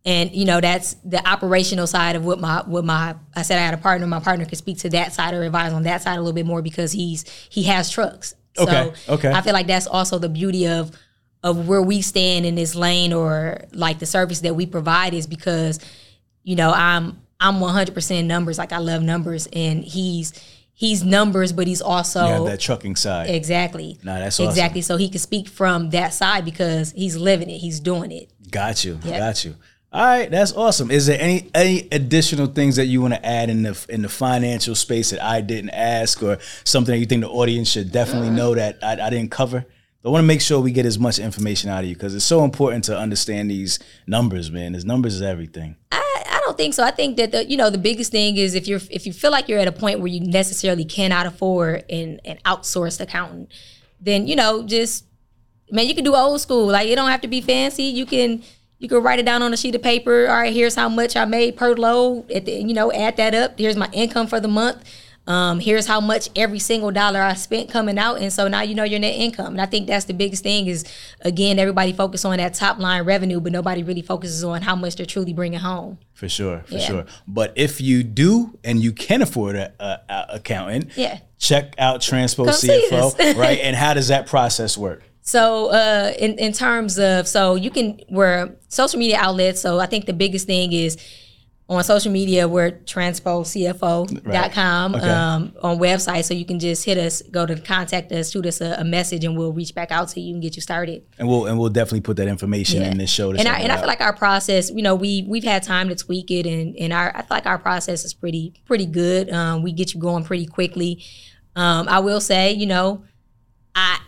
and you know that's the operational side of what my what my I said I had a partner. My partner could speak to that side or advise on that side a little bit more because he's he has trucks. Okay, So okay. I feel like that's also the beauty of of where we stand in this lane or like the service that we provide is because you know i'm i'm 100% numbers like i love numbers and he's he's numbers but he's also that trucking side. exactly Nah, that's awesome. exactly so he can speak from that side because he's living it he's doing it Got you. Yeah. Got you. All right, that's awesome. Is there any any additional things that you want to add in the in the financial space that I didn't ask, or something that you think the audience should definitely mm-hmm. know that I, I didn't cover? I want to make sure we get as much information out of you because it's so important to understand these numbers, man. These numbers is everything. I don't think so. I think that the you know the biggest thing is if you're if you feel like you're at a point where you necessarily cannot afford an an outsourced accountant, then you know just man you can do old school. Like it don't have to be fancy. You can you can write it down on a sheet of paper. All right, here's how much I made per load. At the, you know, add that up. Here's my income for the month. Um, here's how much every single dollar I spent coming out, and so now you know your net income. And I think that's the biggest thing is again everybody focus on that top line revenue, but nobody really focuses on how much they're truly bringing home. For sure, for Yeah. sure. But if you do and you can afford a, a, a accountant, Yeah. check out Transpo Come CFO, *laughs* right? And how does that process work? So uh, in in terms of so you can we're social media outlets. So I think the biggest thing is on social media we're transpocfo.com Right. Okay. um, on website. So you can just hit us, go to contact us, shoot us a, a message, and we'll reach back out to you and get you started. And we'll and we'll definitely put that information in this show. To and I, and I feel like our process, you know, we we've had time to tweak it, and and our I feel like our process is pretty pretty good. Um, we get you going pretty quickly. Um, I will say, you know, I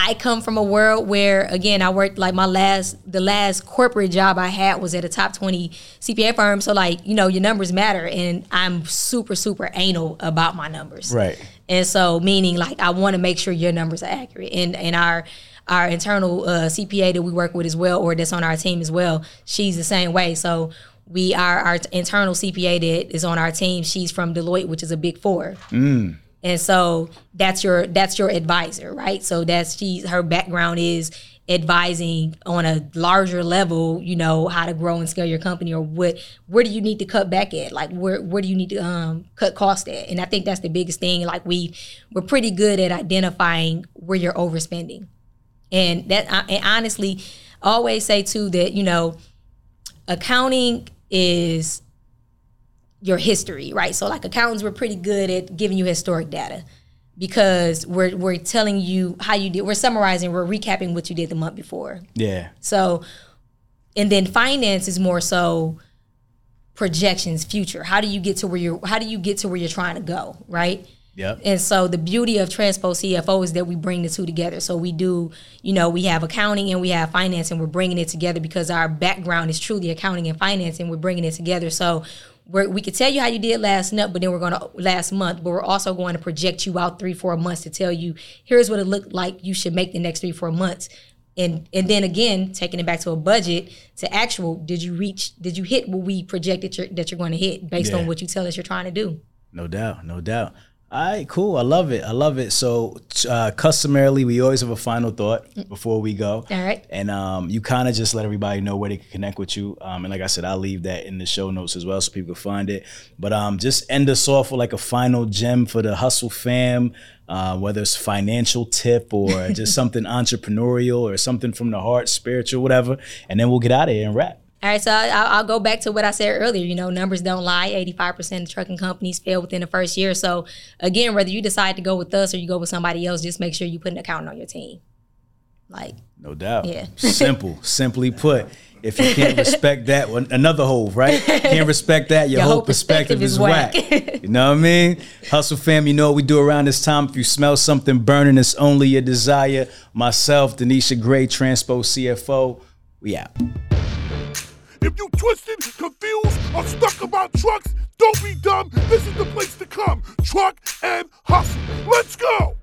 I come from a world where again I worked like my last the last corporate job I had was at a top 20 CPA firm. So like you know your numbers matter and I'm super super anal about my numbers. Right. and so meaning like I want to make sure your numbers are accurate and and our our internal uh, CPA that we work with as well or that's on our team as well she's the same way. So we are our internal CPA that is on our team. She's from Deloitte which is a big 4 and so that's your that's your advisor right? So that's she her background is advising on a larger level you know how to grow and scale your company or what where do you need to cut back at? Like where where do you need to um, cut cost at? And i think that's the biggest thing. Like we we're pretty good at identifying where you're overspending. And that and honestly always say too that you know accounting is your history, right? So like accountants, we're pretty good at giving you historic data because we're we're telling you how you did. We're summarizing, we're recapping what you did the month before. Yeah. So, and then finance is more so projections, future. How do you get to where you're? How do you get to where you're trying to go, right? Yep. And so the beauty of Transpo CFO is that we bring the two together. So we do, you know, we have accounting and we have finance, and we're bringing it together because our background is truly accounting and finance, and we're bringing it together. So we're, we could tell you how you did last month, but then we're going to last month, but we're also going to project you out three, four months to tell you here's what it looked like you should make the next three, four months. And, and then again, taking it back to a budget to actual, did you reach, did you hit what we projected you're, that you're going to hit based Yeah. on what you tell us you're trying to do? No doubt, no doubt. All right, cool. I love it. I love it. So, uh, customarily, we always have a final thought before we go. All right. And um, you kind of just let everybody know where they can connect with you. Um, and like I said, I'll leave that in the show notes as well so people can find it. But um, just end us off with like a final gem for the Hustle fam, uh, whether it's financial tip or *laughs* just something entrepreneurial or something from the heart, spiritual, whatever. And then we'll get out of here and wrap. All right, so I- I'll, I'll go back to what I said earlier. You know, numbers don't lie. Eighty-five percent of trucking companies fail within the first year. So again, whether you decide to go with us or you go with somebody else, just make sure you put an accountant on your team. Like, No doubt. Yeah. *laughs* Simple. Simply put. If you can't respect that, well, another hole, right? Can't respect that, your, *laughs* Your whole perspective, perspective is is whack. whack. *laughs* you know what I mean? Hustle fam, you know what we do around this time. If you smell something burning, it's only your desire. Myself, Denisha Gray, Transpo CFO, we out. If you twisted, confused, or stuck about trucks, don't be dumb. This is the place to come. Truck and hustle. Let's go.